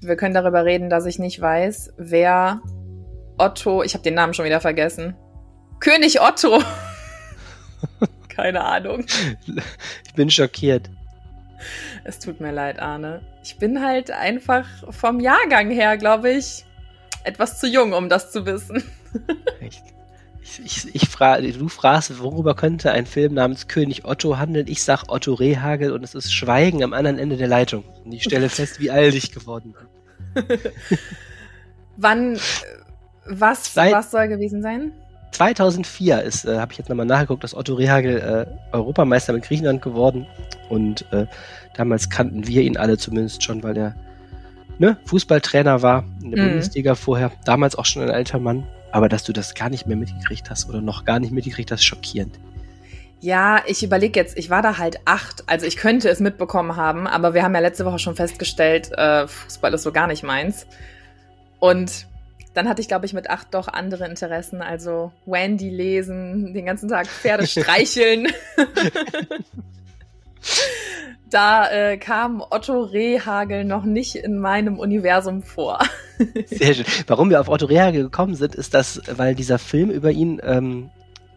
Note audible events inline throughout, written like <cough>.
Wir können darüber reden, dass ich nicht weiß, wer Otto, ich habe den Namen schon wieder vergessen. König Otto. <laughs> Keine Ahnung. Ich bin schockiert. Es tut mir leid, Arne. Ich bin halt einfach vom Jahrgang her, glaube ich, etwas zu jung, um das zu wissen. Echt? Ich, ich, frage, du fragst, worüber könnte ein Film namens König Otto handeln? Ich sag Otto Rehagel und es ist Schweigen am anderen Ende der Leitung. Und ich stelle fest, wie alt ich geworden bin. <laughs> Wann, was, Seit- was soll gewesen sein? 2004 ist, äh, habe ich jetzt nochmal nachgeguckt, ist Otto Rehagel äh, Europameister mit Griechenland geworden. Und äh, damals kannten wir ihn alle zumindest schon, weil er ne, Fußballtrainer war in der Mhm. Bundesliga vorher. Damals auch schon ein alter Mann. Aber dass du das gar nicht mehr mitgekriegt hast oder noch gar nicht mitgekriegt hast, schockierend. Ja, ich überlege jetzt, ich war da halt acht, also ich könnte es mitbekommen haben, aber wir haben ja letzte Woche schon festgestellt, äh, Fußball ist so gar nicht meins. Und dann hatte ich, glaube ich, mit acht doch andere Interessen, also Wendy lesen, den ganzen Tag Pferde <laughs> streicheln. <laughs> da äh, kam Otto Rehagel noch nicht in meinem Universum vor. <laughs> Sehr schön. Warum wir auf Otto Rehagel gekommen sind, ist das, weil dieser Film über ihn ähm,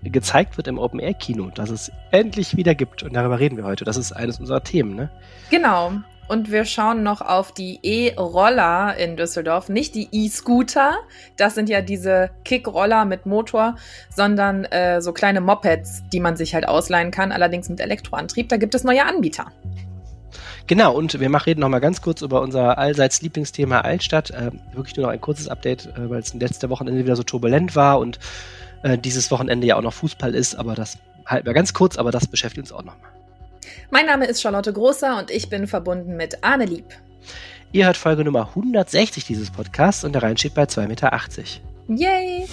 gezeigt wird im Open-Air-Kino, dass es endlich wieder gibt. Und darüber reden wir heute. Das ist eines unserer Themen, ne? Genau. Und wir schauen noch auf die E-Roller in Düsseldorf. Nicht die E-Scooter, das sind ja diese Kick-Roller mit Motor, sondern äh, so kleine Mopeds, die man sich halt ausleihen kann, allerdings mit Elektroantrieb. Da gibt es neue Anbieter. Genau, und wir machen, reden noch mal ganz kurz über unser allseits Lieblingsthema Altstadt. Äh, wirklich nur noch ein kurzes Update, äh, weil es letzte Wochenende wieder so turbulent war und äh, dieses Wochenende ja auch noch Fußball ist, aber das halten wir ganz kurz, aber das beschäftigt uns auch noch mal. Mein Name ist Charlotte Großer und ich bin verbunden mit Arne Lieb. Ihr hört Folge Nummer 160 dieses Podcasts und der Rhein steht bei 2,80 Meter. Yay!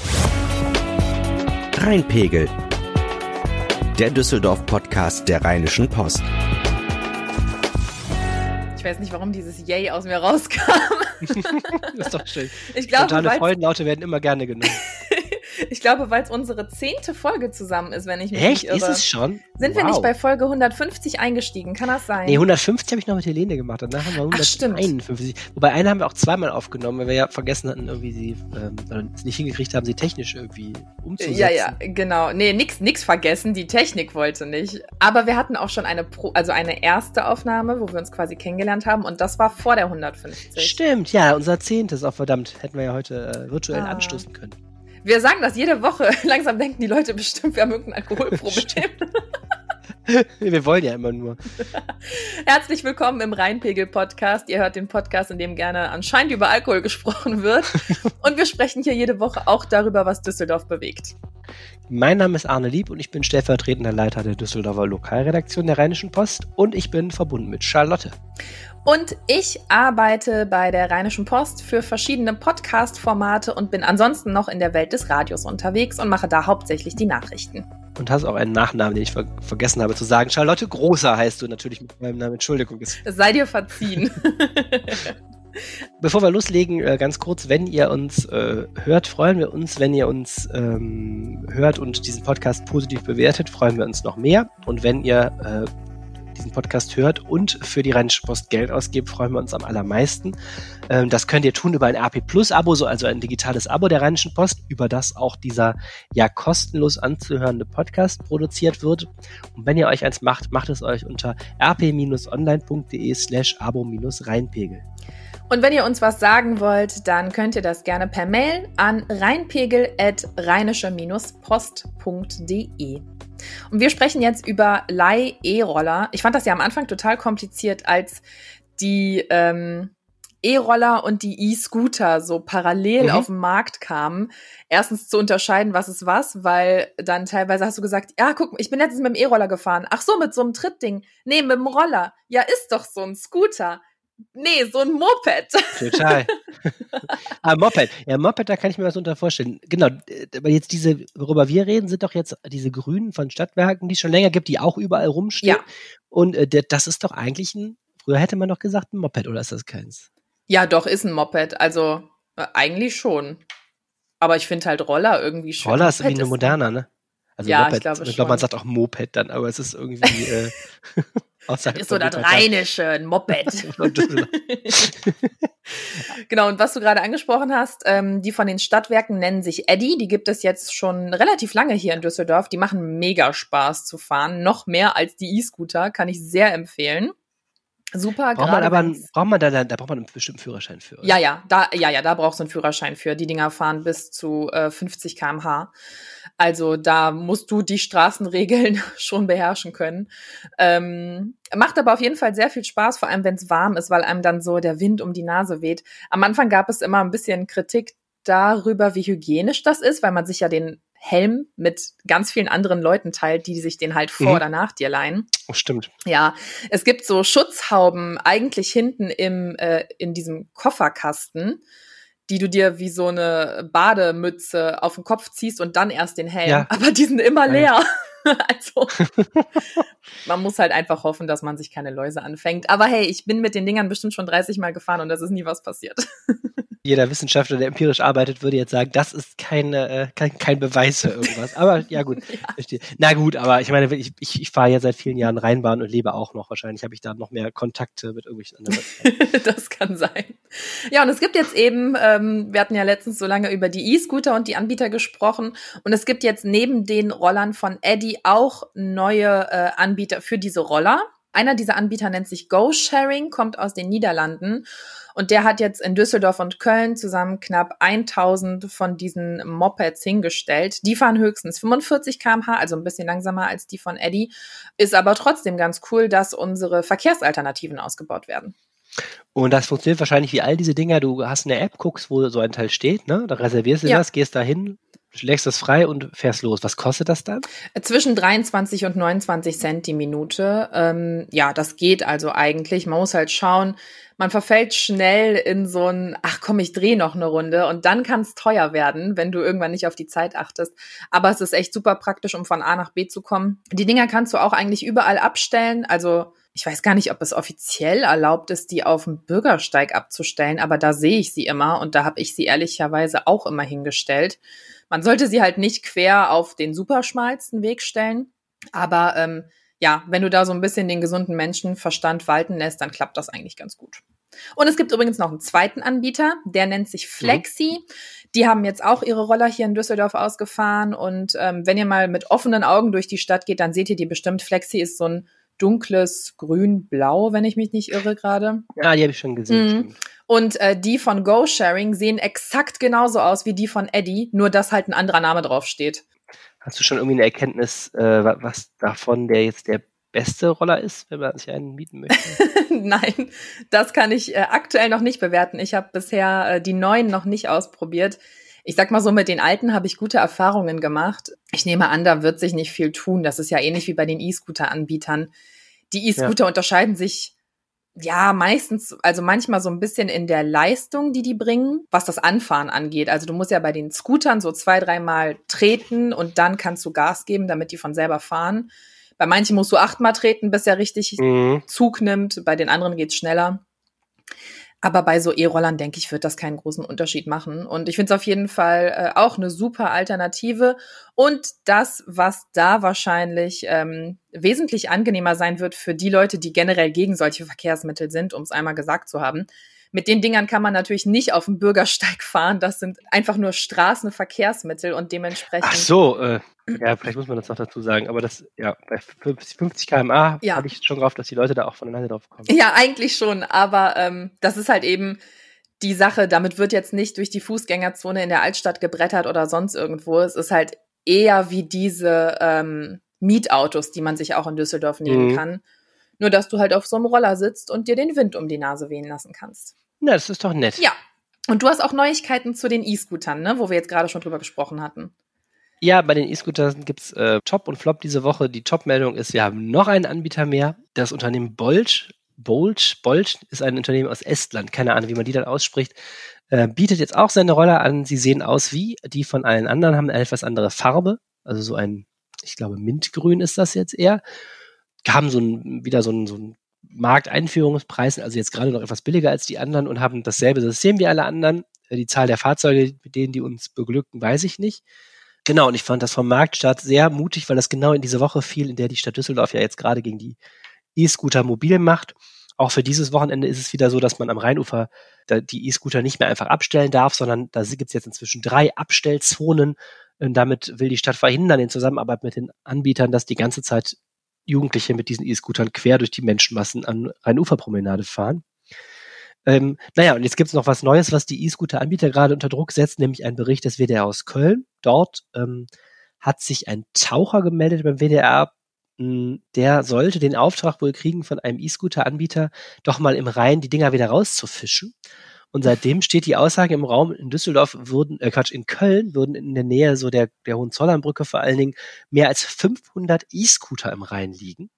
Rheinpegel. Der Düsseldorf-Podcast der Rheinischen Post. Ich weiß nicht, warum dieses Yay aus mir rauskam. <laughs> Das ist doch schön. Ich glaube, Spontane Freudenlaute werden immer gerne genommen. Ich glaube, weil es unsere zehnte Folge zusammen ist, wenn ich mich Echt? nicht irre. Ist es schon? Sind wir Wow. nicht bei Folge 150 eingestiegen? Kann das sein? Nee, 150 habe ich noch mit Helene gemacht. Danach haben wir Ach, stimmt. 151. Wobei eine haben wir auch zweimal aufgenommen, weil wir ja vergessen hatten, irgendwie sie, ähm, nicht hingekriegt haben, sie technisch irgendwie umzusetzen. Ja, ja, genau. Nee, nix, nix vergessen. Die Technik wollte nicht. Aber wir hatten auch schon eine Pro, also eine erste Aufnahme, wo wir uns quasi kennengelernt haben und das war vor der 150. Stimmt, ja, unser zehntes auch verdammt. Hätten wir ja heute äh, virtuell Ah. anstoßen können. Wir sagen das jede Woche. <laughs> Langsam denken die Leute bestimmt, wir haben irgendein Alkoholproblem. <laughs> <laughs> wir wollen ja immer nur. Herzlich willkommen im Rheinpegel-Podcast. Ihr hört den Podcast, in dem gerne anscheinend über Alkohol gesprochen wird. Und wir sprechen hier jede Woche auch darüber, was Düsseldorf bewegt. Mein Name ist Arne Lieb und ich bin stellvertretender Leiter der Düsseldorfer Lokalredaktion der Rheinischen Post und ich bin verbunden mit Charlotte. Und ich arbeite bei der Rheinischen Post für verschiedene Podcast-Formate und bin ansonsten noch in der Welt des Radios unterwegs und mache da hauptsächlich die Nachrichten. Und hast auch einen Nachnamen, den ich ver vergessen habe zu sagen. Charlotte Großer heißt du natürlich mit meinem Namen. Entschuldigung. Sei dir verziehen. <laughs> Bevor wir loslegen, äh, ganz kurz, wenn ihr uns äh, hört, freuen wir uns. Wenn ihr uns ähm, hört und diesen Podcast positiv bewertet, freuen wir uns noch mehr. Und wenn ihr äh, diesen Podcast hört und für die Rheinische Post Geld ausgebt, freuen wir uns am allermeisten. Ähm, das könnt ihr tun über ein RP Plus Abo, so also ein digitales Abo der Rheinischen Post, über das auch dieser ja kostenlos anzuhörende Podcast produziert wird. Und wenn ihr euch eins macht, macht es euch unter rp-online.de slash abo-rheinpegel. Und wenn ihr uns was sagen wollt, dann könnt ihr das gerne per Mail an rheinpegel.rheinische-post.de. Und wir sprechen jetzt über Leih-E-Roller. Ich fand das ja am Anfang total kompliziert, als die ähm, E-Roller und die E-Scooter so parallel Mhm. auf den Markt kamen. Erstens zu unterscheiden, was ist was, weil dann teilweise hast du gesagt, ja, guck, ich bin letztens mit dem E-Roller gefahren. Ach so, mit so einem Trittding. Nee, mit dem Roller. Ja, ist doch so ein Scooter. Nee, so ein Moped. Total. <laughs> ah, Moped. Ja, Moped, da kann ich mir was unter vorstellen. Genau, aber jetzt diese, worüber wir reden, sind doch jetzt diese Grünen von Stadtwerken, die es schon länger gibt, die auch überall rumstehen. Ja. Und äh, das ist doch eigentlich ein, früher hätte man doch gesagt, ein Moped, oder ist das keins? Ja, doch, ist ein Moped. Also äh, eigentlich schon. Aber ich finde halt Roller irgendwie schön. Roller ist Moped irgendwie eine moderner, ne? Also Ja, ich Moped, glaube ich glaube, man sagt auch Moped dann, aber es ist irgendwie äh, <laughs> Ist so das. Rheinische, ein Moped. <laughs> <laughs> <laughs> Genau, und was du gerade angesprochen hast, ähm, die von den Stadtwerken nennen sich Eddy. Die gibt es jetzt schon relativ lange hier in Düsseldorf. Die machen mega Spaß zu fahren. Noch mehr als die E-Scooter, kann ich sehr empfehlen. Super, braucht man aber braucht man da, da braucht man einen bestimmten Führerschein für. Oder? Ja, ja, da, ja, ja, da brauchst du einen Führerschein für. Die Dinger fahren bis zu äh, 50 km/h. Also da musst du die Straßenregeln <laughs> schon beherrschen können. Ähm, macht aber auf jeden Fall sehr viel Spaß, vor allem wenn es warm ist, weil einem dann so der Wind um die Nase weht. Am Anfang gab es immer ein bisschen Kritik darüber, wie hygienisch das ist, weil man sich ja den Helm mit ganz vielen anderen Leuten teilt, die sich den halt vor mhm. oder nach dir leihen. Oh, stimmt. Ja, es gibt so Schutzhauben eigentlich hinten im äh, in diesem Kofferkasten, die du dir wie so eine Bademütze auf den Kopf ziehst und dann erst den Helm. Ja. Aber die sind immer leer. <laughs> also man muss halt einfach hoffen, dass man sich keine Läuse anfängt. Aber hey, ich bin mit den Dingern bestimmt schon 30 Mal gefahren und das ist nie was passiert. <laughs> jeder Wissenschaftler, der empirisch arbeitet, würde jetzt sagen, das ist keine, äh, kein, kein Beweis für irgendwas. Aber ja gut, <laughs> ja. verstehe. Na gut, aber ich meine, ich, ich, ich fahre ja seit vielen Jahren Rheinbahn und lebe auch noch. Wahrscheinlich habe ich da noch mehr Kontakte mit irgendwelchen anderen. das kann sein. Ja, und es gibt jetzt eben, ähm, wir hatten ja letztens so lange über die E-Scooter und die Anbieter gesprochen. Und es gibt jetzt neben den Rollern von Eddy auch neue äh, Anbieter für diese Roller. Einer dieser Anbieter nennt sich GoSharing, kommt aus den Niederlanden. Und der hat jetzt in Düsseldorf und Köln zusammen knapp 1000 von diesen Mopeds hingestellt. Die fahren höchstens 45 kmh, also ein bisschen langsamer als die von Eddy. Ist aber trotzdem ganz cool, dass unsere Verkehrsalternativen ausgebaut werden. Und das funktioniert wahrscheinlich wie all diese Dinger. Du hast eine App, guckst, wo so ein Teil steht, ne? Da reservierst du ja. das, gehst da hin, schlägst das frei und fährst los. Was kostet das dann? Zwischen 23 und 29 Cent die Minute. Ähm, ja, das geht also eigentlich. Man muss halt schauen, man verfällt schnell in so ein, ach komm, ich drehe noch eine Runde und dann kann es teuer werden, wenn du irgendwann nicht auf die Zeit achtest. Aber es ist echt super praktisch, um von A nach B zu kommen. Die Dinger kannst du auch eigentlich überall abstellen. Also ich weiß gar nicht, ob es offiziell erlaubt ist, die auf dem Bürgersteig abzustellen, aber da sehe ich sie immer und da habe ich sie ehrlicherweise auch immer hingestellt. Man sollte sie halt nicht quer auf den superschmalsten Weg stellen, aber ähm, ja, wenn du da so ein bisschen den gesunden Menschenverstand walten lässt, dann klappt das eigentlich ganz gut. Und es gibt übrigens noch einen zweiten Anbieter, der nennt sich Flexi. Mhm. Die haben jetzt auch ihre Roller hier in Düsseldorf ausgefahren. Und ähm, wenn ihr mal mit offenen Augen durch die Stadt geht, dann seht ihr die bestimmt. Flexi ist so ein dunkles Grün-Blau, wenn ich mich nicht irre gerade. Ja, die habe ich schon gesehen. Mhm. Und äh, die von Go Sharing sehen exakt genauso aus wie die von Eddie, nur dass halt ein anderer Name draufsteht. Hast du schon irgendwie eine Erkenntnis, äh, was davon der jetzt der beste Roller ist, wenn man sich einen mieten möchte? <laughs> Nein, das kann ich äh, aktuell noch nicht bewerten. Ich habe bisher äh, die neuen noch nicht ausprobiert. Ich sag mal so, mit den alten habe ich gute Erfahrungen gemacht. Ich nehme an, da wird sich nicht viel tun. Das ist ja ähnlich wie bei den E-Scooter-Anbietern. Die E-Scooter ja. unterscheiden sich ja, meistens, also manchmal so ein bisschen in der Leistung, die die bringen, was das Anfahren angeht. Also du musst ja bei den Scootern so zwei, dreimal treten und dann kannst du Gas geben, damit die von selber fahren. Bei manchen musst du achtmal treten, bis er richtig mhm. Zug nimmt. Bei den anderen geht's schneller. Aber bei so E-Rollern, denke ich, wird das keinen großen Unterschied machen. Und ich finde es auf jeden Fall äh, auch eine super Alternative. Und das, was da wahrscheinlich ähm, wesentlich angenehmer sein wird für die Leute, die generell gegen solche Verkehrsmittel sind, um es einmal gesagt zu haben, mit den Dingern kann man natürlich nicht auf dem Bürgersteig fahren. Das sind einfach nur Straßenverkehrsmittel und dementsprechend. Ach so, äh, ja, vielleicht muss man das noch dazu sagen. Aber das, ja, bei 50, 50 km/h ja. habe ich schon gehofft, dass die Leute da auch voneinander drauf kommen. Ja, eigentlich schon. Aber ähm, das ist halt eben die Sache. Damit wird jetzt nicht durch die Fußgängerzone in der Altstadt gebrettert oder sonst irgendwo. Es ist halt eher wie diese ähm, Mietautos, die man sich auch in Düsseldorf nehmen mhm. kann. Nur, dass du halt auf so einem Roller sitzt und dir den Wind um die Nase wehen lassen kannst. Na, das ist doch nett. Ja. Und du hast auch Neuigkeiten zu den E-Scootern, ne? wo wir jetzt gerade schon drüber gesprochen hatten. Ja, bei den E-Scootern gibt's äh, Top und Flop diese Woche. Die Top-Meldung ist, wir haben noch einen Anbieter mehr. Das Unternehmen Bolt, Bolt, Bolt ist ein Unternehmen aus Estland, keine Ahnung, wie man die dann ausspricht, äh, bietet jetzt auch seine Roller an. Sie sehen aus wie die von allen anderen, haben eine etwas andere Farbe, also so ein, ich glaube, Mintgrün ist das jetzt eher haben so ein, wieder so ein, so ein Markteinführungspreis, also jetzt gerade noch etwas billiger als die anderen und haben dasselbe System wie alle anderen. Äh, die Zahl der Fahrzeuge, mit denen die uns beglücken, weiß ich nicht. Genau, und ich fand das vom Marktstart sehr mutig, weil das genau in diese Woche fiel, in der die Stadt Düsseldorf ja jetzt gerade gegen die E-Scooter mobil macht. auch für dieses Wochenende ist es wieder so, dass man am Rheinufer die E-Scooter nicht mehr einfach abstellen darf, sondern da gibt es jetzt inzwischen drei Abstellzonen. Und damit will die Stadt verhindern, in Zusammenarbeit mit den Anbietern, dass die ganze Zeit Jugendliche mit diesen E-Scootern quer durch die Menschenmassen an Rheinuferpromenade fahren. Ähm, naja, und jetzt gibt es noch was Neues, was die E-Scooter-Anbieter gerade unter Druck setzt, nämlich ein Bericht des WDR aus Köln. Dort ähm, hat sich ein Taucher gemeldet beim WDR, hm, der sollte den Auftrag wohl kriegen von einem E-Scooter-Anbieter, doch mal im Rhein die Dinger wieder rauszufischen. Und seitdem steht die Aussage im Raum, in Düsseldorf würden, äh Quatsch, in Köln würden in der Nähe so der, der Hohenzollernbrücke vor allen Dingen mehr als 500 E-Scooter im Rhein liegen.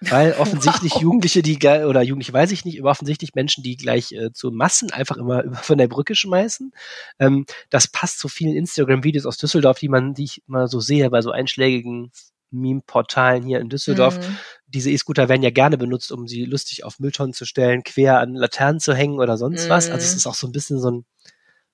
Weil <laughs> offensichtlich wow. Jugendliche, die, oder Jugendliche weiß ich nicht, aber offensichtlich Menschen, die gleich äh, zu Massen einfach immer <laughs> von der Brücke schmeißen. Ähm, das passt zu vielen Instagram-Videos aus Düsseldorf, die man, die ich immer so sehe bei so einschlägigen Meme-Portalen hier in Düsseldorf. Mhm. Diese E-Scooter werden ja gerne benutzt, um sie lustig auf Mülltonnen zu stellen, quer an Laternen zu hängen oder sonst was. Also es mhm. ist auch so ein bisschen so ein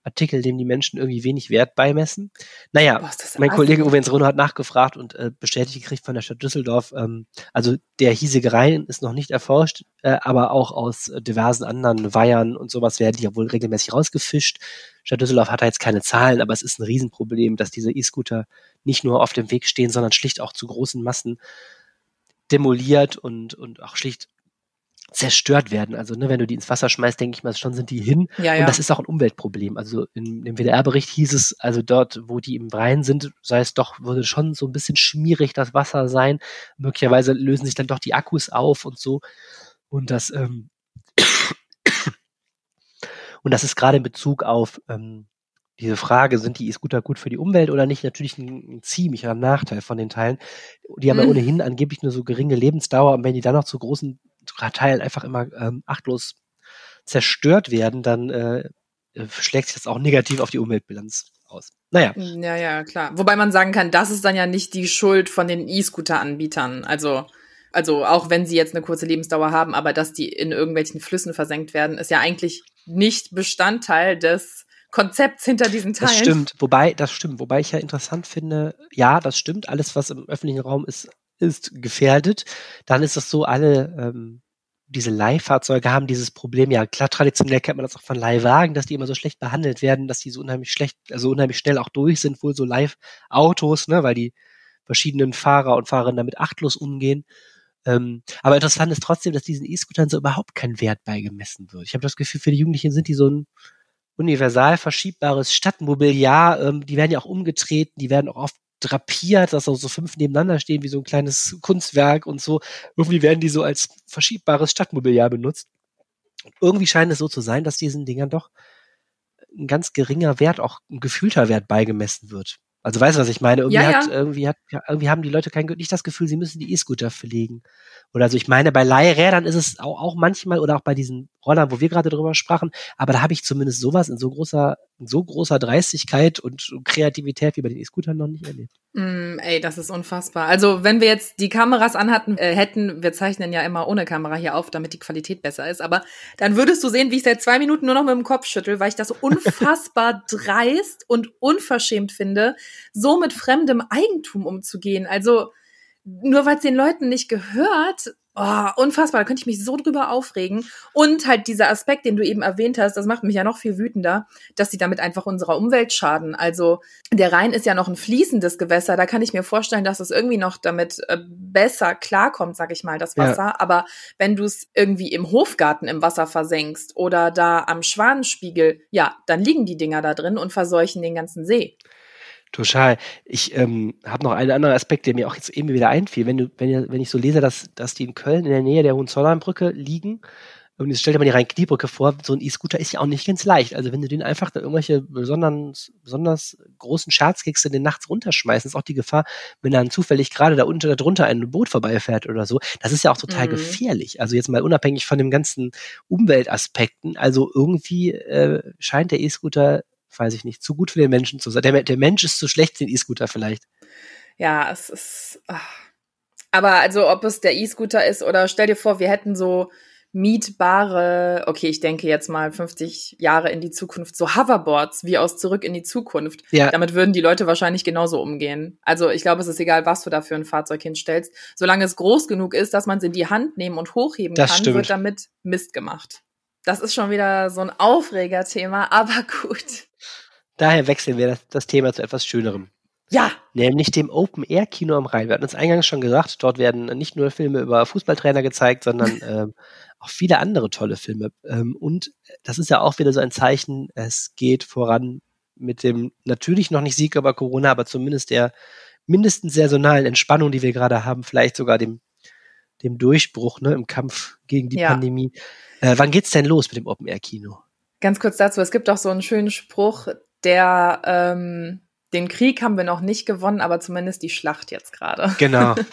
Artikel, dem die Menschen irgendwie wenig Wert beimessen. Naja, Boah, mein Kollege Uwe Rono hat nachgefragt und äh, bestätigt gekriegt von der Stadt Düsseldorf. Ähm, also der hiesige Rhein ist noch nicht erforscht, äh, aber auch aus äh, diversen anderen Weihern und sowas werden die ja wohl regelmäßig rausgefischt. Stadt Düsseldorf hat da jetzt keine Zahlen, aber es ist ein Riesenproblem, dass diese E-Scooter nicht nur auf dem Weg stehen, sondern schlicht auch zu großen Massen demoliert und, und auch schlicht zerstört werden. Also ne, wenn du die ins Wasser schmeißt, denke ich mal, schon sind die hin. Ja, ja. Und das ist auch ein Umweltproblem. Also in dem WDR-Bericht hieß es, also dort, wo die im Rhein sind, sei es doch, würde schon so ein bisschen schmierig das Wasser sein. Möglicherweise lösen sich dann doch die Akkus auf und so. Und das, ähm, <coughs> und das ist gerade in Bezug auf ähm, diese Frage, sind die E-Scooter gut für die Umwelt oder nicht, natürlich ein, ein ziemlicher Nachteil von den Teilen. Die haben mhm. ja ohnehin angeblich nur so geringe Lebensdauer und wenn die dann noch zu großen Teilen einfach immer ähm, achtlos zerstört werden, dann äh, schlägt sich das auch negativ auf die Umweltbilanz aus. Naja. Ja, ja, klar. Wobei man sagen kann, das ist dann ja nicht die Schuld von den E-Scooter-Anbietern. Also, also auch wenn sie jetzt eine kurze Lebensdauer haben, aber dass die in irgendwelchen Flüssen versenkt werden, ist ja eigentlich nicht Bestandteil des Konzepts hinter diesen Teilen. Das stimmt, wobei, das stimmt, wobei ich ja interessant finde, ja, das stimmt, alles, was im öffentlichen Raum ist, ist gefährdet. Dann ist es so, alle ähm, diese Leihfahrzeuge haben dieses Problem, ja klar, traditionell kennt man das auch von Leihwagen, dass die immer so schlecht behandelt werden, dass die so unheimlich schlecht, also unheimlich schnell auch durch sind, wohl so Live-Autos, ne, weil die verschiedenen Fahrer und Fahrerinnen damit achtlos umgehen. Ähm, aber interessant ist trotzdem, dass diesen E-Scootern so überhaupt kein Wert beigemessen wird. Ich habe das Gefühl, für die Jugendlichen sind die so ein universal verschiebbares Stadtmobiliar. Ähm, die werden ja auch umgetreten, die werden auch oft drapiert, dass auch so fünf nebeneinander stehen, wie so ein kleines Kunstwerk und so. Irgendwie werden die so als verschiebbares Stadtmobiliar benutzt. Und irgendwie scheint es so zu sein, dass diesen Dingern doch ein ganz geringer Wert, auch ein gefühlter Wert beigemessen wird. Also weißt du, was ich meine? Irgendwie, ja, hat, ja. irgendwie, hat, irgendwie haben die Leute kein, nicht das Gefühl, sie müssen die E-Scooter verlegen. Oder also ich meine, bei Leihrädern ist es auch, auch manchmal oder auch bei diesen Rollern, wo wir gerade drüber sprachen, aber da habe ich zumindest sowas in so großer, in so großer Dreistigkeit und Kreativität wie bei den E-Scootern noch nicht erlebt. Mm, ey, das ist unfassbar. Also wenn wir jetzt die Kameras anhatten, äh, hätten, wir zeichnen ja immer ohne Kamera hier auf, damit die Qualität besser ist, aber dann würdest du sehen, wie ich seit zwei Minuten nur noch mit dem Kopf schüttel, weil ich das <laughs> unfassbar dreist und unverschämt finde, so mit fremdem Eigentum umzugehen. Also nur weil es den Leuten nicht gehört, oh, unfassbar, da könnte ich mich so drüber aufregen. Und halt dieser Aspekt, den du eben erwähnt hast, das macht mich ja noch viel wütender, dass sie damit einfach unserer Umwelt schaden. Also der Rhein ist ja noch ein fließendes Gewässer, da kann ich mir vorstellen, dass es irgendwie noch damit äh, besser klarkommt, sag ich mal, das Wasser. Ja. Aber wenn du es irgendwie im Hofgarten im Wasser versenkst oder da am Schwanenspiegel, ja, dann liegen die Dinger da drin und verseuchen den ganzen See. Total. Ich ähm, habe noch einen anderen Aspekt, der mir auch jetzt eben wieder einfiel. Wenn du, wenn, wenn ich so lese, dass, dass die in Köln in der Nähe der Hohenzollernbrücke liegen, und jetzt stell dir mal die Rhein-Kniebrücke vor, so ein E-Scooter ist ja auch nicht ganz leicht. Also wenn du den einfach da irgendwelche besonders, besonders großen Scherzkekse den nachts runterschmeißt, ist auch die Gefahr, wenn dann zufällig gerade da unten oder drunter ein Boot vorbeifährt oder so. Das ist ja auch total mhm. gefährlich. Also jetzt mal unabhängig von dem ganzen Umweltaspekten. Also irgendwie äh, scheint der E-Scooter weiß ich nicht, zu gut für den Menschen zu sein. Der, der Mensch ist zu schlecht für den E-Scooter vielleicht. Ja, es ist. Ach. Aber also, ob es der E-Scooter ist oder stell dir vor, wir hätten so mietbare, okay, ich denke jetzt mal 50 Jahre in die Zukunft, so Hoverboards wie aus Zurück in die Zukunft. Ja. Damit würden die Leute wahrscheinlich genauso umgehen. Also ich glaube, es ist egal, was du da für ein Fahrzeug hinstellst. Solange es groß genug ist, dass man es in die Hand nehmen und hochheben Das kann, stimmt. wird damit Mist gemacht. Das ist schon wieder so ein Aufregerthema, <laughs> aber gut. Daher wechseln wir das, das Thema zu etwas Schönerem. Ja, Nämlich dem Open-Air-Kino am Rhein. Wir hatten uns eingangs schon gesagt, dort werden nicht nur Filme über Fußballtrainer gezeigt, sondern <laughs> ähm, auch viele andere tolle Filme. Ähm, und das ist ja auch wieder so ein Zeichen, es geht voran mit dem natürlich noch nicht Sieg über Corona, aber zumindest der mindestens saisonalen Entspannung, die wir gerade haben, vielleicht sogar dem, dem Durchbruch ne, im Kampf gegen die Ja. Pandemie. Äh, wann geht's denn los mit dem Open-Air-Kino? Ganz kurz dazu, es gibt auch so einen schönen Spruch, der ähm, den Krieg haben wir noch nicht gewonnen, aber zumindest die Schlacht jetzt gerade. Genau. <laughs>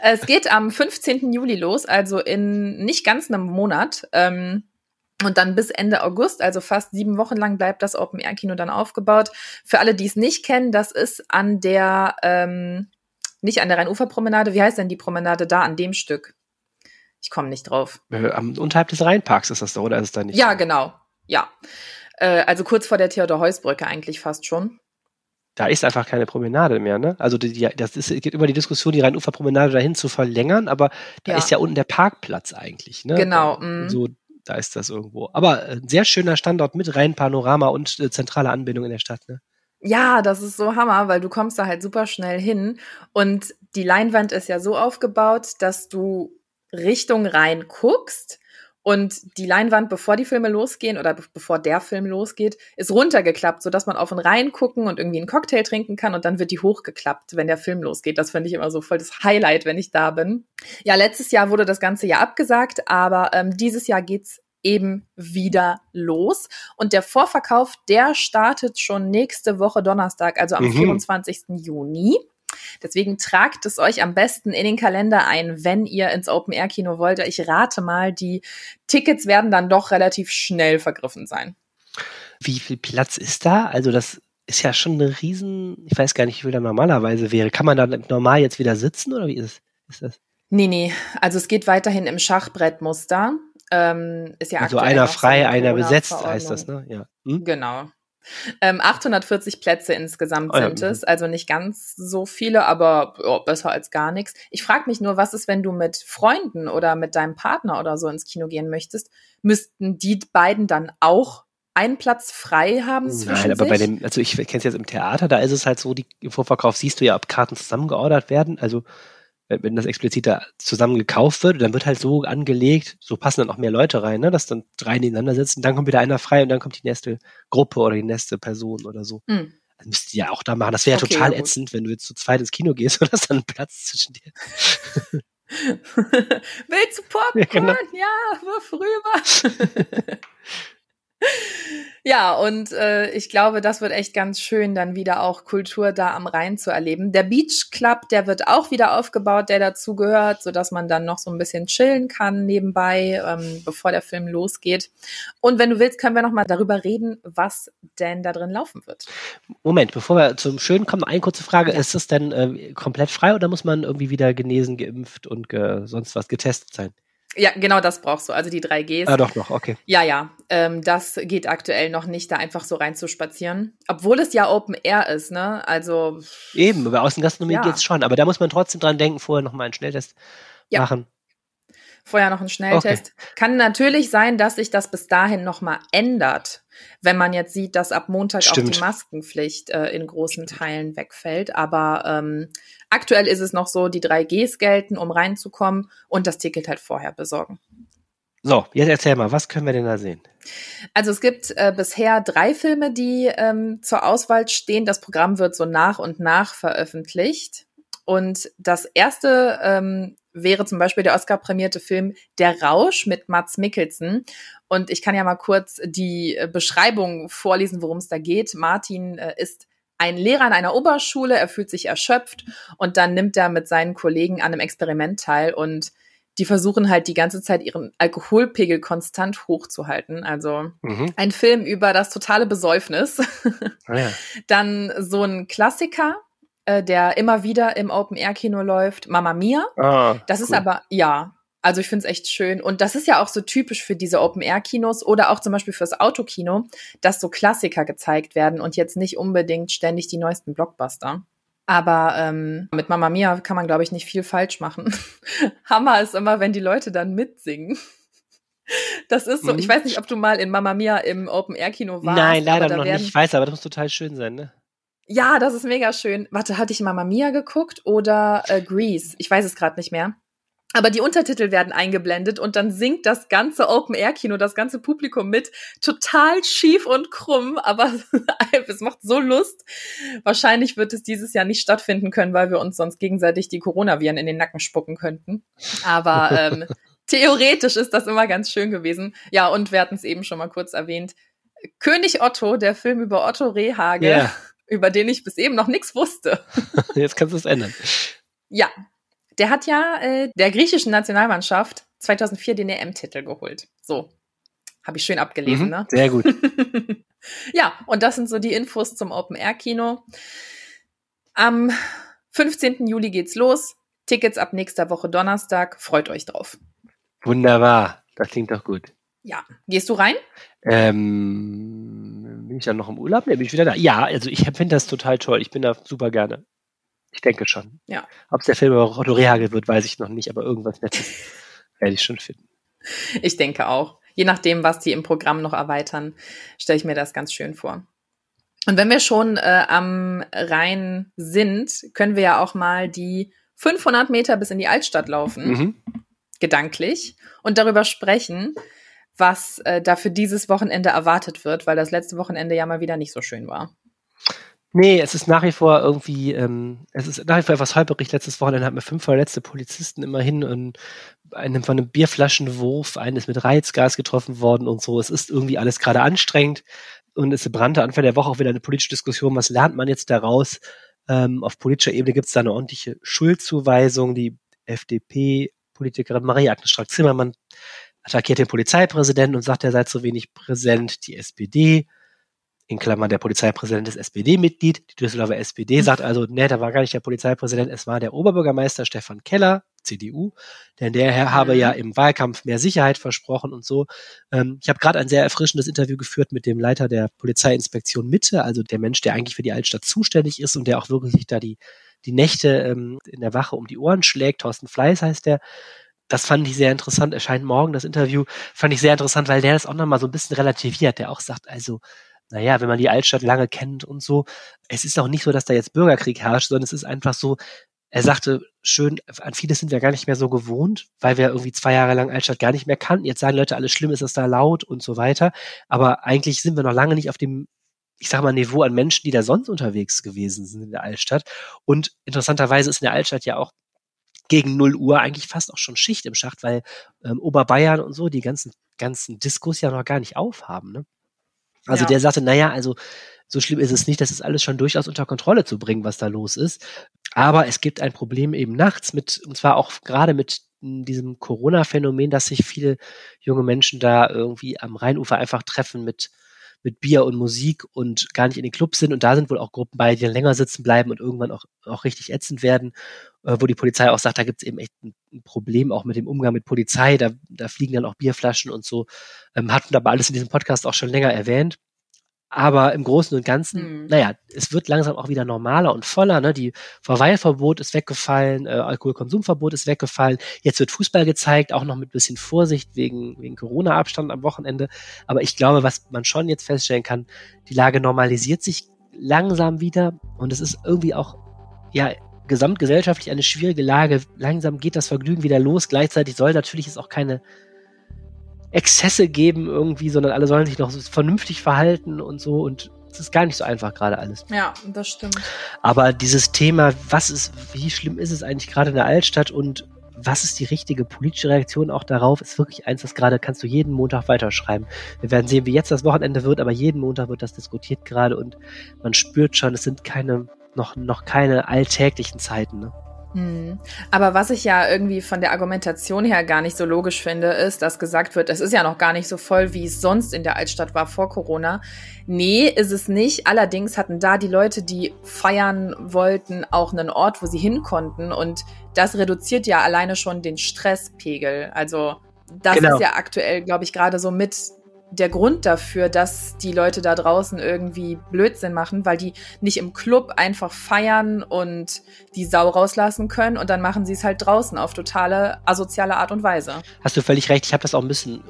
Es geht am 15. Juli los, also in nicht ganz einem Monat. Ähm, und dann bis Ende August, also fast sieben Wochen lang, bleibt das Open-Air-Kino dann aufgebaut. Für alle, die es nicht kennen, das ist an der, ähm, nicht an der Rheinuferpromenade, wie heißt denn die Promenade da, an dem Stück? Ich komme nicht drauf. äh, am, unterhalb des Rheinparks ist das doch, oder ist es da nicht? Ja, genau. Ja. Äh, also kurz vor der Theodor-Heuss-Brücke eigentlich fast schon. da ist einfach keine Promenade mehr, ne? Also die, die, das ist, es geht über die Diskussion, die Rheinuferpromenade dahin zu verlängern, aber da Ja. ist ja unten der Parkplatz eigentlich, ne? Genau, Da, mm. So, da ist das irgendwo. Aber äh, ein sehr schöner Standort mit Rheinpanorama und äh, zentrale Anbindung in der Stadt, ne? Ja, das ist so Hammer, weil du kommst da halt super schnell hin und die Leinwand ist ja so aufgebaut, dass du Richtung Rhein guckst und die Leinwand, bevor die Filme losgehen oder be bevor der Film losgeht, ist runtergeklappt, sodass man auf den Rhein gucken und irgendwie einen Cocktail trinken kann und dann wird die hochgeklappt, wenn der Film losgeht. Das finde ich immer so voll das Highlight, wenn ich da bin. Ja, letztes Jahr wurde das ganze Jahr abgesagt, aber ähm, dieses Jahr geht's eben wieder los. Und der Vorverkauf, der startet schon nächste Woche Donnerstag, also am Mhm. 24. Juni. Deswegen tragt es euch am besten in den Kalender ein, wenn ihr ins Open-Air-Kino wollt. Ich rate mal, die Tickets werden dann doch relativ schnell vergriffen sein. Wie viel Platz ist da? Also das ist ja schon eine riesen, ich weiß gar nicht, wie viel da normalerweise wäre. Kann man da normal jetzt wieder sitzen oder wie ist, es? ist das? Nee, nee, also es geht weiterhin im Schachbrettmuster. Ähm, ist ja Also einer frei, eine einer besetzt heißt das, ne? Ja. Hm? Genau. Ähm, 840 Plätze insgesamt Oh ja, sind mhm. es, also nicht ganz so viele, aber ja, besser als gar nichts. Ich frage mich nur, was ist, wenn du mit Freunden oder mit deinem Partner oder so ins Kino gehen möchtest? Müssten die beiden dann auch einen Platz frei haben zwischen Nein, aber bei sich? dem, also ich kenne es jetzt im Theater, da ist es halt so, die, im Vorverkauf siehst du ja, ob Karten zusammengeordert werden. Also wenn das explizit da zusammen gekauft wird, dann wird halt so angelegt, so passen dann auch mehr Leute rein, ne, dass dann drei nebeneinander sitzen, dann kommt wieder einer frei und dann kommt die nächste Gruppe oder die nächste Person oder so. Hm. Das müsst ihr ja auch da machen. Das wäre ja Okay, total ja ätzend, wenn du jetzt zu zweit ins Kino gehst <laughs> und hast dann einen Platz zwischen dir. <laughs> Willst du Popcorn? Ja, genau. Ja, wirf rüber. <laughs> ja, und äh, ich glaube, das wird echt ganz schön, dann wieder auch Kultur da am Rhein zu erleben. Der Beach Club, der wird auch wieder aufgebaut, der dazu gehört, sodass man dann noch so ein bisschen chillen kann nebenbei, ähm, bevor der Film losgeht. Und wenn du willst, können wir noch mal darüber reden, was denn da drin laufen wird. Moment, bevor wir zum Schönen kommen, eine kurze Frage. Ist das denn äh, komplett frei oder muss man irgendwie wieder genesen, geimpft und ge sonst was getestet sein? Ja, genau das brauchst du, also die 3Gs. Ah, doch noch, okay. Ja, ja, ähm, das geht aktuell noch nicht, da einfach so reinzuspazieren. Obwohl es ja Open Air ist, ne? Also, Eben, bei Außengastronomie Ja. geht's schon, aber da muss man trotzdem dran denken, vorher nochmal einen Schnelltest Ja. machen. Vorher noch ein Schnelltest. Kann natürlich sein, dass sich das bis dahin nochmal ändert, wenn man jetzt sieht, dass ab Montag auch Stimmt. die Maskenpflicht äh, in großen Teilen wegfällt. Aber ähm, aktuell ist es noch so, die 3Gs gelten, um reinzukommen und das Ticket halt vorher besorgen. So, jetzt erzähl mal, was können wir denn da sehen? Also es gibt äh, bisher drei Filme, die ähm, zur Auswahl stehen. Das Programm wird so nach und nach veröffentlicht. Und das erste ähm, wäre zum Beispiel der Oscar-prämierte Film Der Rausch mit Mats Mikkelsen. Und ich kann ja mal kurz die äh, Beschreibung vorlesen, worum es da geht. Martin äh, ist ein Lehrer an einer Oberschule, er fühlt sich erschöpft und dann nimmt er mit seinen Kollegen an einem Experiment teil und die versuchen halt die ganze Zeit ihren Alkoholpegel konstant hochzuhalten. Also Mhm. ein Film über das totale Besäufnis. Ah, ja. <laughs> Dann so ein Klassiker, äh, der immer wieder im Open-Air-Kino läuft, Mamma Mia. ah, Das ist cool. aber, ja, Also ich finde es echt schön. Und das ist ja auch so typisch für diese Open-Air-Kinos oder auch zum Beispiel fürs Autokino, dass so Klassiker gezeigt werden und jetzt nicht unbedingt ständig die neuesten Blockbuster. Aber ähm, mit Mama Mia kann man, glaube ich, nicht viel falsch machen. <laughs> Hammer ist immer, wenn die Leute dann mitsingen. <laughs> Das ist so, mhm. ich weiß nicht, ob du mal in Mama Mia im Open-Air-Kino warst. Nein, leider noch nicht. Ich weiß, aber das muss total schön sein, ne? Ja, das ist mega schön. Warte, hatte ich Mama Mia geguckt oder äh, Grease? Ich weiß es gerade nicht mehr. Aber die Untertitel werden eingeblendet und dann singt das ganze Open-Air-Kino, das ganze Publikum mit. Total schief und krumm, aber <laughs> es macht so Lust. Wahrscheinlich wird es dieses Jahr nicht stattfinden können, weil wir uns sonst gegenseitig die Coronaviren in den Nacken spucken könnten. Aber ähm, <laughs> theoretisch ist das immer ganz schön gewesen. Ja, und wir hatten es eben schon mal kurz erwähnt. König Otto, der Film über Otto Rehage, yeah. Über den ich bis eben noch nichts wusste. <laughs> Jetzt kannst du es ändern. Ja, der hat ja äh, der griechischen Nationalmannschaft 2004 den EM-Titel geholt. So, habe ich schön abgelesen, mhm, ne? Sehr gut. <laughs> ja, und das sind so die Infos zum Open-Air-Kino. Am 15. Juli geht's los. Tickets ab nächster Woche Donnerstag. Freut euch drauf. Wunderbar. Das klingt doch gut. Ja. Gehst du rein? Ähm, bin ich dann noch im Urlaub? Nee, bin ich wieder da? Ja, also ich finde das total toll. Ich bin da super gerne. Ich denke schon. Ja. Ob es der Film über Otto Rehagel wird, weiß ich noch nicht, aber irgendwas Nettes <laughs> werde ich schon finden. Ich denke auch. Je nachdem, was die im Programm noch erweitern, stelle ich mir das ganz schön vor. Und wenn wir schon äh, am Rhein sind, können wir ja auch mal die 500 Meter bis in die Altstadt laufen, mhm. gedanklich, und darüber sprechen, was äh, da für dieses Wochenende erwartet wird, weil das letzte Wochenende ja mal wieder nicht so schön war. Nee, es ist nach wie vor irgendwie, ähm, es ist nach wie vor etwas holperig. Letztes Wochenende hatten wir fünf verletzte Polizisten immerhin und einem von einem Bierflaschenwurf, eines mit Reizgas getroffen worden und so. Es ist irgendwie alles gerade anstrengend und es brannte Anfang der Woche auch wieder eine politische Diskussion. Was lernt man jetzt daraus? Ähm, auf politischer Ebene gibt es da eine ordentliche Schuldzuweisung. Die FDP-Politikerin Marie-Agnes Strack-Zimmermann attackiert den Polizeipräsidenten und sagt, er sei zu wenig präsent. Die SPD in Klammern der Polizeipräsident ist SPD-Mitglied. Die Düsseldorfer SPD sagt also, nee, da war gar nicht der Polizeipräsident, es war der Oberbürgermeister Stefan Keller, CDU, denn der Herr habe ja mhm. im Wahlkampf mehr Sicherheit versprochen und so. Ähm, ich habe gerade ein sehr erfrischendes Interview geführt mit dem Leiter der Polizeiinspektion Mitte, also der Mensch, der eigentlich für die Altstadt zuständig ist und der auch wirklich da die, die Nächte ähm, in der Wache um die Ohren schlägt. Thorsten Fleiß heißt der. Das fand ich sehr interessant. Erscheint morgen das Interview. Fand ich sehr interessant, weil der das auch nochmal so ein bisschen relativiert. Der auch sagt, also naja, wenn man die Altstadt lange kennt und so, es ist auch nicht so, dass da jetzt Bürgerkrieg herrscht, sondern es ist einfach so, er sagte schön, an vieles sind wir gar nicht mehr so gewohnt, weil wir irgendwie zwei Jahre lang Altstadt gar nicht mehr kannten. Jetzt sagen Leute, alles schlimm ist es da laut und so weiter. Aber eigentlich sind wir noch lange nicht auf dem, ich sag mal, Niveau an Menschen, die da sonst unterwegs gewesen sind in der Altstadt. Und interessanterweise ist in der Altstadt ja auch gegen 0 Uhr eigentlich fast auch schon Schicht im Schacht, weil ähm, Oberbayern und so die ganzen, ganzen Diskos ja noch gar nicht aufhaben. Ne? Also ja. der sagte, naja, also so schlimm ist es nicht, das ist alles schon durchaus unter Kontrolle zu bringen, was da los ist. Aber es gibt ein Problem eben nachts mit, und zwar auch gerade mit diesem Corona-Phänomen, dass sich viele junge Menschen da irgendwie am Rheinufer einfach treffen mit, mit Bier und Musik und gar nicht in den Clubs sind. Und da sind wohl auch Gruppen bei, die länger sitzen bleiben und irgendwann auch, auch richtig ätzend werden, äh, wo die Polizei auch sagt, da gibt es eben echt ein, ein, Problem auch mit dem Umgang mit Polizei. Da, da fliegen dann auch Bierflaschen und so. Ähm, hatten aber alles in diesem Podcast auch schon länger erwähnt. Aber im Großen und Ganzen, mhm. naja, es wird langsam auch wieder normaler und voller. Ne? Die Verweilverbot ist weggefallen, äh, Alkoholkonsumverbot ist weggefallen. Jetzt wird Fußball gezeigt, auch noch mit bisschen Vorsicht wegen, wegen Corona-Abstand am Wochenende. Aber ich glaube, was man schon jetzt feststellen kann, die Lage normalisiert sich langsam wieder und es ist irgendwie auch, ja, gesamtgesellschaftlich eine schwierige Lage. Langsam geht das Vergnügen wieder los. Gleichzeitig soll natürlich es auch keine Exzesse geben irgendwie, sondern alle sollen sich noch so vernünftig verhalten und so und es ist gar nicht so einfach gerade alles. Ja, das stimmt. Aber dieses Thema, was ist, wie schlimm ist es eigentlich gerade in der Altstadt und was ist die richtige politische Reaktion auch darauf, ist wirklich eins, das gerade kannst du jeden Montag weiterschreiben. Wir werden sehen, wie jetzt das Wochenende wird, aber jeden Montag wird das diskutiert gerade und man spürt schon, es sind keine, noch, noch keine alltäglichen Zeiten. Ne? Hm. Aber was ich ja irgendwie von der Argumentation her gar nicht so logisch finde, ist, dass gesagt wird, es ist ja noch gar nicht so voll, wie es sonst in der Altstadt war vor Corona. Nee, ist es nicht. Allerdings hatten da die Leute, die feiern wollten, auch einen Ort, wo sie hin konnten. Und das reduziert ja alleine schon den Stresspegel. Also das genau. ist ja aktuell, glaube ich, gerade so mit der Grund dafür, dass die Leute da draußen irgendwie Blödsinn machen, weil die nicht im Club einfach feiern und die Sau rauslassen können und dann machen sie es halt draußen auf totale asoziale Art und Weise. Hast du völlig recht, ich habe das auch ein bisschen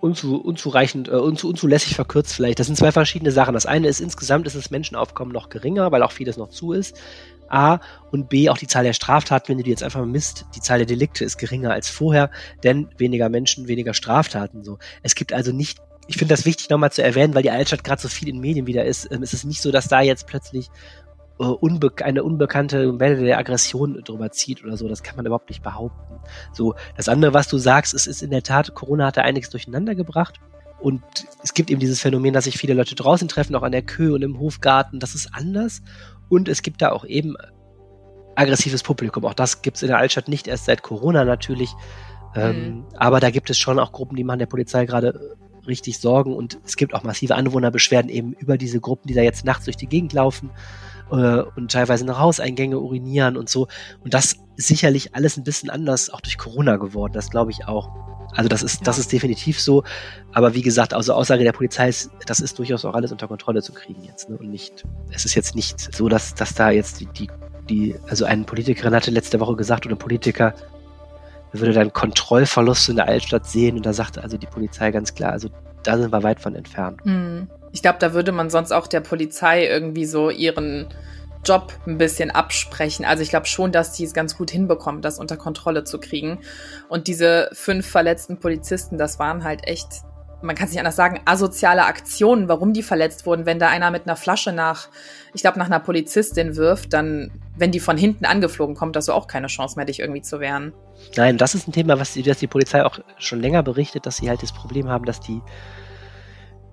unzu, unzureichend, äh, unzu, unzulässig verkürzt vielleicht. Das sind zwei verschiedene Sachen. Das eine ist, insgesamt ist das Menschenaufkommen noch geringer, weil auch vieles noch zu ist. A und B, auch die Zahl der Straftaten, wenn du die jetzt einfach misst, die Zahl der Delikte ist geringer als vorher, denn weniger Menschen, weniger Straftaten so. Es gibt also nicht ich finde das wichtig nochmal zu erwähnen, weil die Altstadt gerade so viel in Medien wieder ist. Ähm, es ist nicht so, dass da jetzt plötzlich äh, unbe eine unbekannte Welle der Aggression drüber zieht oder so. Das kann man überhaupt nicht behaupten. So, das andere, was du sagst, es ist in der Tat, Corona hat da einiges durcheinander gebracht. Und es gibt eben dieses Phänomen, dass sich viele Leute draußen treffen, auch an der Kö und im Hofgarten. Das ist anders. Und es gibt da auch eben aggressives Publikum. Auch das gibt es in der Altstadt nicht erst seit Corona natürlich. Ähm, mhm. Aber da gibt es schon auch Gruppen, die machen der Polizei gerade richtig Sorgen und es gibt auch massive Anwohnerbeschwerden eben über diese Gruppen, die da jetzt nachts durch die Gegend laufen äh, und teilweise nach Hauseingänge urinieren und so. Und das ist sicherlich alles ein bisschen anders, auch durch Corona geworden, das glaube ich auch. Also das ist, ja. das ist definitiv so. Aber wie gesagt, also Aussage der Polizei ist, das ist durchaus auch alles unter Kontrolle zu kriegen jetzt. Ne? Und nicht, es ist jetzt nicht so, dass, dass da jetzt die, die, die, also ein Politikerin hatte letzte Woche gesagt oder ein Politiker, er würde dann Kontrollverluste in der Altstadt sehen und da sagte also die Polizei ganz klar, also da sind wir weit von entfernt. Hm. Ich glaube, da würde man sonst auch der Polizei irgendwie so ihren Job ein bisschen absprechen. Also ich glaube schon, dass die es ganz gut hinbekommen, das unter Kontrolle zu kriegen. Und diese fünf verletzten Polizisten, das waren halt echt man kann es nicht anders sagen, asoziale Aktionen, warum die verletzt wurden. Wenn da einer mit einer Flasche nach, ich glaube, nach einer Polizistin wirft, dann, wenn die von hinten angeflogen kommt, hast du auch keine Chance mehr, dich irgendwie zu wehren. Nein, das ist ein Thema, was die, das die Polizei auch schon länger berichtet, dass sie halt das Problem haben, dass die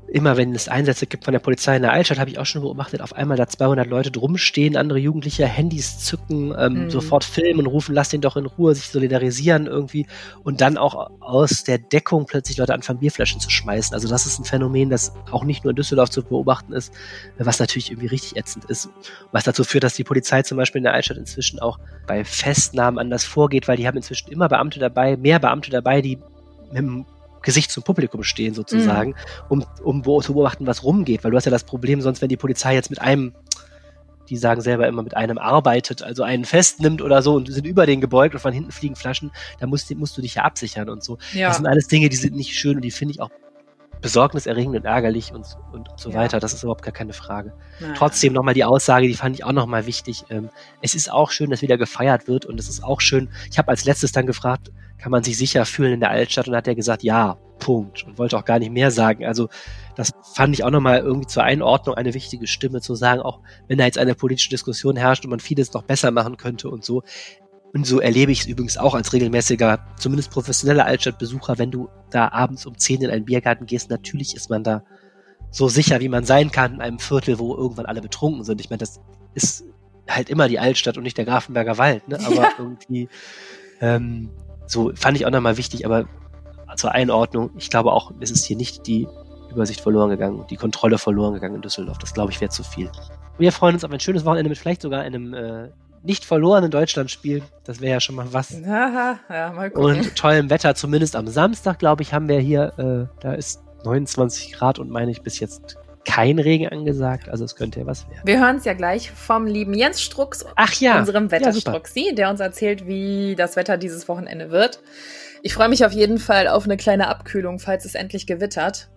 immer wenn es Einsätze gibt von der Polizei in der Altstadt, habe ich auch schon beobachtet, auf einmal da 200 Leute drumstehen, andere Jugendliche Handys zücken, ähm, mhm. sofort filmen und rufen, lass den doch in Ruhe, sich solidarisieren irgendwie und dann auch aus der Deckung plötzlich Leute anfangen, Bierflaschen zu schmeißen. Also das ist ein Phänomen, das auch nicht nur in Düsseldorf zu beobachten ist, was natürlich irgendwie richtig ätzend ist. Was dazu führt, dass die Polizei zum Beispiel in der Altstadt inzwischen auch bei Festnahmen anders vorgeht, weil die haben inzwischen immer Beamte dabei, mehr Beamte dabei, die mit dem Gesicht zum Publikum stehen sozusagen, mhm. um, um zu beobachten, was rumgeht. Weil du hast ja das Problem, sonst wenn die Polizei jetzt mit einem die sagen selber immer mit einem arbeitet, also einen festnimmt oder so und sind über den gebeugt und von hinten fliegen Flaschen, da musst, musst du dich ja absichern und so. Ja. Das sind alles Dinge, die sind nicht schön und die finde ich auch besorgniserregend und ärgerlich und, und, so ja. weiter. Das ist überhaupt gar keine Frage. Naja. Trotzdem nochmal die Aussage, die fand ich auch nochmal wichtig. Ähm, es ist auch schön, dass wieder gefeiert wird und es ist auch schön. Ich habe als letztes dann gefragt, kann man sich sicher fühlen in der Altstadt? Und hat er gesagt, ja, Punkt. Und wollte auch gar nicht mehr sagen. Also das fand ich auch nochmal irgendwie zur Einordnung eine wichtige Stimme zu sagen, auch wenn da jetzt eine politische Diskussion herrscht und man vieles noch besser machen könnte und so. Und so erlebe ich es übrigens auch als regelmäßiger, zumindest professioneller Altstadtbesucher, wenn du da abends um 10 in einen Biergarten gehst, natürlich ist man da so sicher, wie man sein kann in einem Viertel, wo irgendwann alle betrunken sind. Ich meine, das ist halt immer die Altstadt und nicht der Grafenberger Wald, ne? Aber ja. irgendwie ähm, so fand ich auch nochmal wichtig, aber zur Einordnung, ich glaube auch, es ist hier nicht die Übersicht verloren gegangen, die Kontrolle verloren gegangen in Düsseldorf. Das glaube ich wäre zu viel. Wir freuen uns auf ein schönes Wochenende mit vielleicht sogar einem äh, nicht verlorenen Deutschlandspiel. Das wäre ja schon mal was. <laughs> Ja, mal. Und tollem Wetter, zumindest am Samstag, glaube ich, haben wir hier, äh, da ist 29 Grad und meine ich bis jetzt kein Regen angesagt, also es könnte ja was werden. Wir hören es ja gleich vom lieben Jens Strux, Ach ja. unserem Wetterstruxi, ja, der uns erzählt, wie das Wetter dieses Wochenende wird. Ich freue mich auf jeden Fall auf eine kleine Abkühlung, falls es endlich gewittert.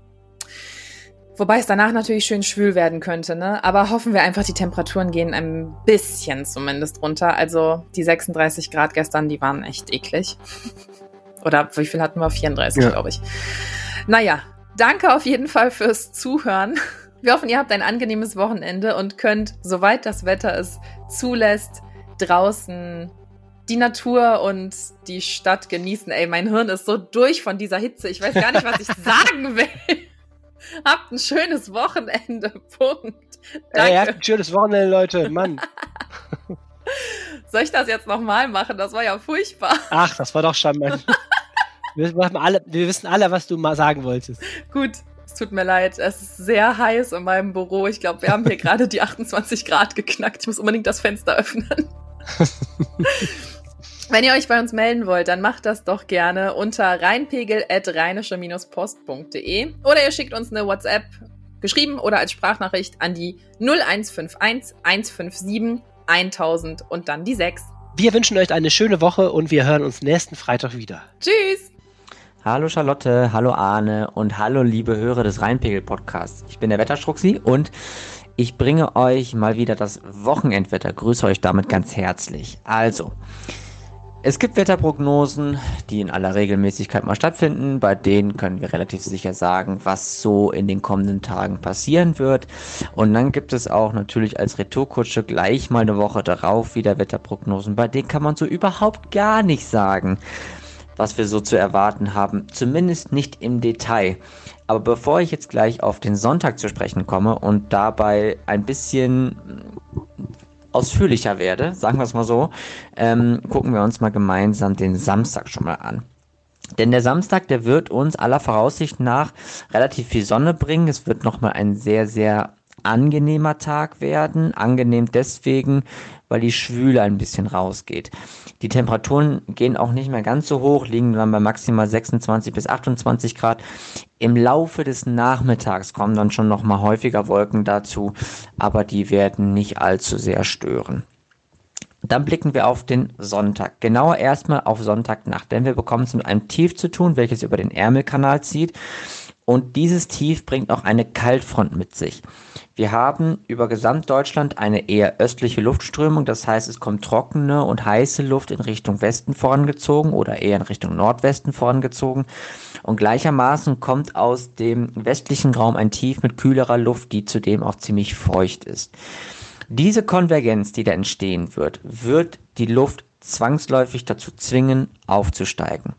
Wobei es danach natürlich schön schwül werden könnte, ne? Aber hoffen wir einfach, die Temperaturen gehen ein bisschen zumindest runter. Also die 36 Grad gestern, die waren echt eklig. Oder wie viel hatten wir? 34, ja. glaube ich. Naja, danke auf jeden Fall fürs Zuhören. Wir hoffen, ihr habt ein angenehmes Wochenende und könnt, soweit das Wetter es zulässt, draußen die Natur und die Stadt genießen. Ey, mein Hirn ist so durch von dieser Hitze. Ich weiß gar nicht, was ich <laughs> sagen will. Habt ein schönes Wochenende. <laughs> Punkt. Danke. Ey, habt ein schönes Wochenende, Leute. Mann. <laughs> Soll ich das jetzt nochmal machen? Das war ja furchtbar. Ach, das war doch schon mal. <laughs> wir, alle, wir wissen alle, was du mal sagen wolltest. Gut, es tut mir leid. Es ist sehr heiß in meinem Büro. Ich glaube, wir haben hier gerade die 28 Grad geknackt. Ich muss unbedingt das Fenster öffnen. Wenn ihr euch bei uns melden wollt, dann macht das doch gerne unter rheinpegel.rheinische-post.de oder ihr schickt uns eine WhatsApp geschrieben oder als Sprachnachricht an die 0151 157 1000 und dann die 6. Wir wünschen euch eine schöne Woche und wir hören uns nächsten Freitag wieder. Tschüss! Hallo Charlotte, hallo Arne und hallo liebe Hörer des Rheinpegel Podcasts. Ich bin der Wetterstruxi und ich bringe euch mal wieder das Wochenendwetter. Grüße euch damit ganz herzlich. Also, es gibt Wetterprognosen, die in aller Regelmäßigkeit mal stattfinden. Bei denen können wir relativ sicher sagen, was so in den kommenden Tagen passieren wird. Und dann gibt es auch natürlich als Retourkutsche gleich mal eine Woche darauf wieder Wetterprognosen. Bei denen kann man so überhaupt gar nicht sagen, was wir so zu erwarten haben. Zumindest nicht im Detail. Aber bevor ich jetzt gleich auf den Sonntag zu sprechen komme und dabei ein bisschen ausführlicher werde, sagen wir es mal so, ähm, gucken wir uns mal gemeinsam den Samstag schon mal an. Denn der Samstag, der wird uns aller Voraussicht nach relativ viel Sonne bringen. Es wird nochmal ein sehr, sehr angenehmer Tag werden. Angenehm deswegen, weil die Schwüle ein bisschen rausgeht. Die Temperaturen gehen auch nicht mehr ganz so hoch, liegen dann bei maximal 26 bis 28 Grad. Im Laufe des Nachmittags kommen dann schon noch mal häufiger Wolken dazu, aber die werden nicht allzu sehr stören. Dann blicken wir auf den Sonntag. Genauer erstmal auf Sonntagnacht, denn wir bekommen es mit einem Tief zu tun, welches über den Ärmelkanal zieht. Und dieses Tief bringt auch eine Kaltfront mit sich. Wir haben über Gesamtdeutschland eine eher östliche Luftströmung, das heißt, es kommt trockene und heiße Luft in Richtung Westen vorangezogen oder eher in Richtung Nordwesten vorangezogen. Und gleichermaßen kommt aus dem westlichen Raum ein Tief mit kühlerer Luft, die zudem auch ziemlich feucht ist. Diese Konvergenz, die da entstehen wird, wird die Luft zwangsläufig dazu zwingen, aufzusteigen.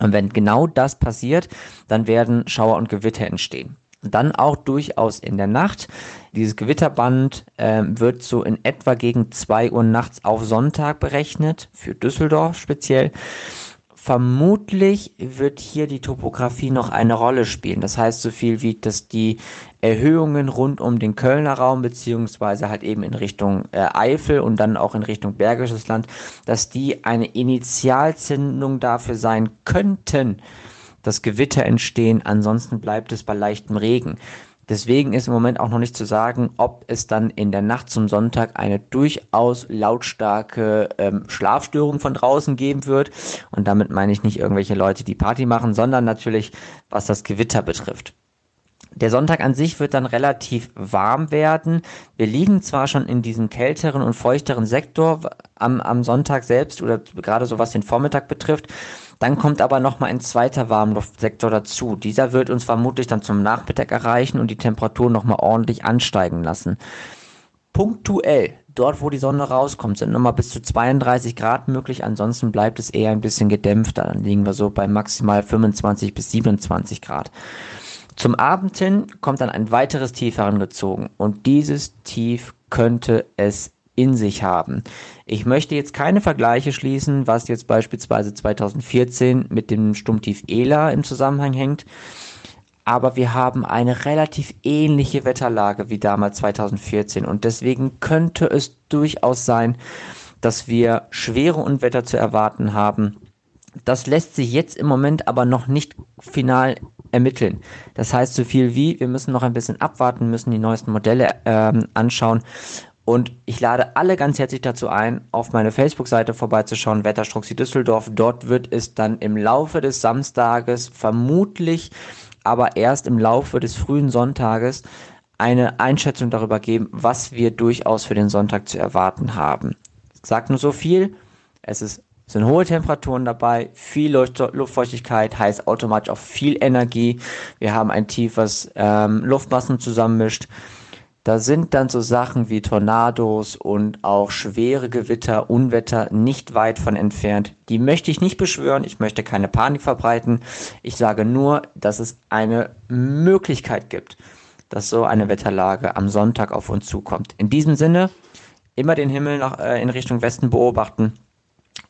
Und wenn genau das passiert, dann werden Schauer und Gewitter entstehen. Dann auch durchaus in der Nacht. Dieses Gewitterband äh, wird so in etwa gegen zwei Uhr nachts auf Sonntag berechnet, für Düsseldorf speziell. Vermutlich wird hier die Topografie noch eine Rolle spielen. Das heißt so viel wie, dass die Erhöhungen rund um den Kölner Raum, beziehungsweise halt eben in Richtung äh, Eifel und dann auch in Richtung Bergisches Land, dass die eine Initialzündung dafür sein könnten, dass Gewitter entstehen. Ansonsten bleibt es bei leichtem Regen. Deswegen ist im Moment auch noch nicht zu sagen, ob es dann in der Nacht zum Sonntag eine durchaus lautstarke ähm, Schlafstörung von draußen geben wird. Und damit meine ich nicht irgendwelche Leute, die Party machen, sondern natürlich, was das Gewitter betrifft. Der Sonntag an sich wird dann relativ warm werden. Wir liegen zwar schon in diesem kälteren und feuchteren Sektor am, am Sonntag selbst oder gerade so was den Vormittag betrifft, dann kommt aber nochmal ein zweiter Warmluftsektor dazu. Dieser wird uns vermutlich dann zum Nachmittag erreichen und die Temperatur nochmal ordentlich ansteigen lassen. Punktuell, dort wo die Sonne rauskommt, sind nochmal bis zu 32 Grad möglich. Ansonsten bleibt es eher ein bisschen gedämpfter. Dann liegen wir so bei maximal 25 bis 27 Grad. Zum Abend hin kommt dann ein weiteres Tief herangezogen und dieses Tief könnte es in sich haben. Ich möchte jetzt keine Vergleiche schließen, was jetzt beispielsweise 2014 mit dem Sturmtief Ela im Zusammenhang hängt. Aber wir haben eine relativ ähnliche Wetterlage wie damals 2014 und deswegen könnte es durchaus sein, dass wir schwere Unwetter zu erwarten haben. Das lässt sich jetzt im Moment aber noch nicht final ermitteln. Das heißt so viel wie, wir müssen noch ein bisschen abwarten, müssen die neuesten Modelle ähm, anschauen und ich lade alle ganz herzlich dazu ein, auf meine Facebook-Seite vorbeizuschauen, Wetterstruxi Düsseldorf. Dort wird es dann im Laufe des Samstages, vermutlich aber erst im Laufe des frühen Sonntages, eine Einschätzung darüber geben, was wir durchaus für den Sonntag zu erwarten haben. Sage nur so viel, es ist, sind hohe Temperaturen dabei, viel Luftfeuchtigkeit, heißt automatisch auch viel Energie. Wir haben ein Tief, was ähm, Luftmassen zusammenmischt. Da sind dann so Sachen wie Tornados und auch schwere Gewitter, Unwetter nicht weit von entfernt. Die möchte ich nicht beschwören, ich möchte keine Panik verbreiten. Ich sage nur, dass es eine Möglichkeit gibt, dass so eine Wetterlage am Sonntag auf uns zukommt. In diesem Sinne, immer den Himmel nach, äh, in Richtung Westen beobachten.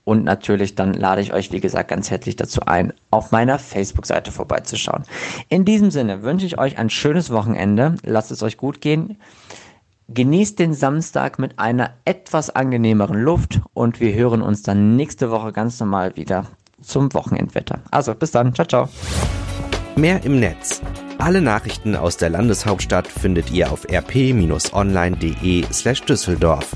Und natürlich dann lade ich euch, wie gesagt, ganz herzlich dazu ein, auf meiner Facebook-Seite vorbeizuschauen. In diesem Sinne wünsche ich euch ein schönes Wochenende. Lasst es euch gut gehen. Genießt den Samstag mit einer etwas angenehmeren Luft und wir hören uns dann nächste Woche ganz normal wieder zum Wochenendwetter. Also bis dann. Ciao, ciao. Mehr im Netz. Alle Nachrichten aus der Landeshauptstadt findet ihr auf rp-online.de slash Düsseldorf.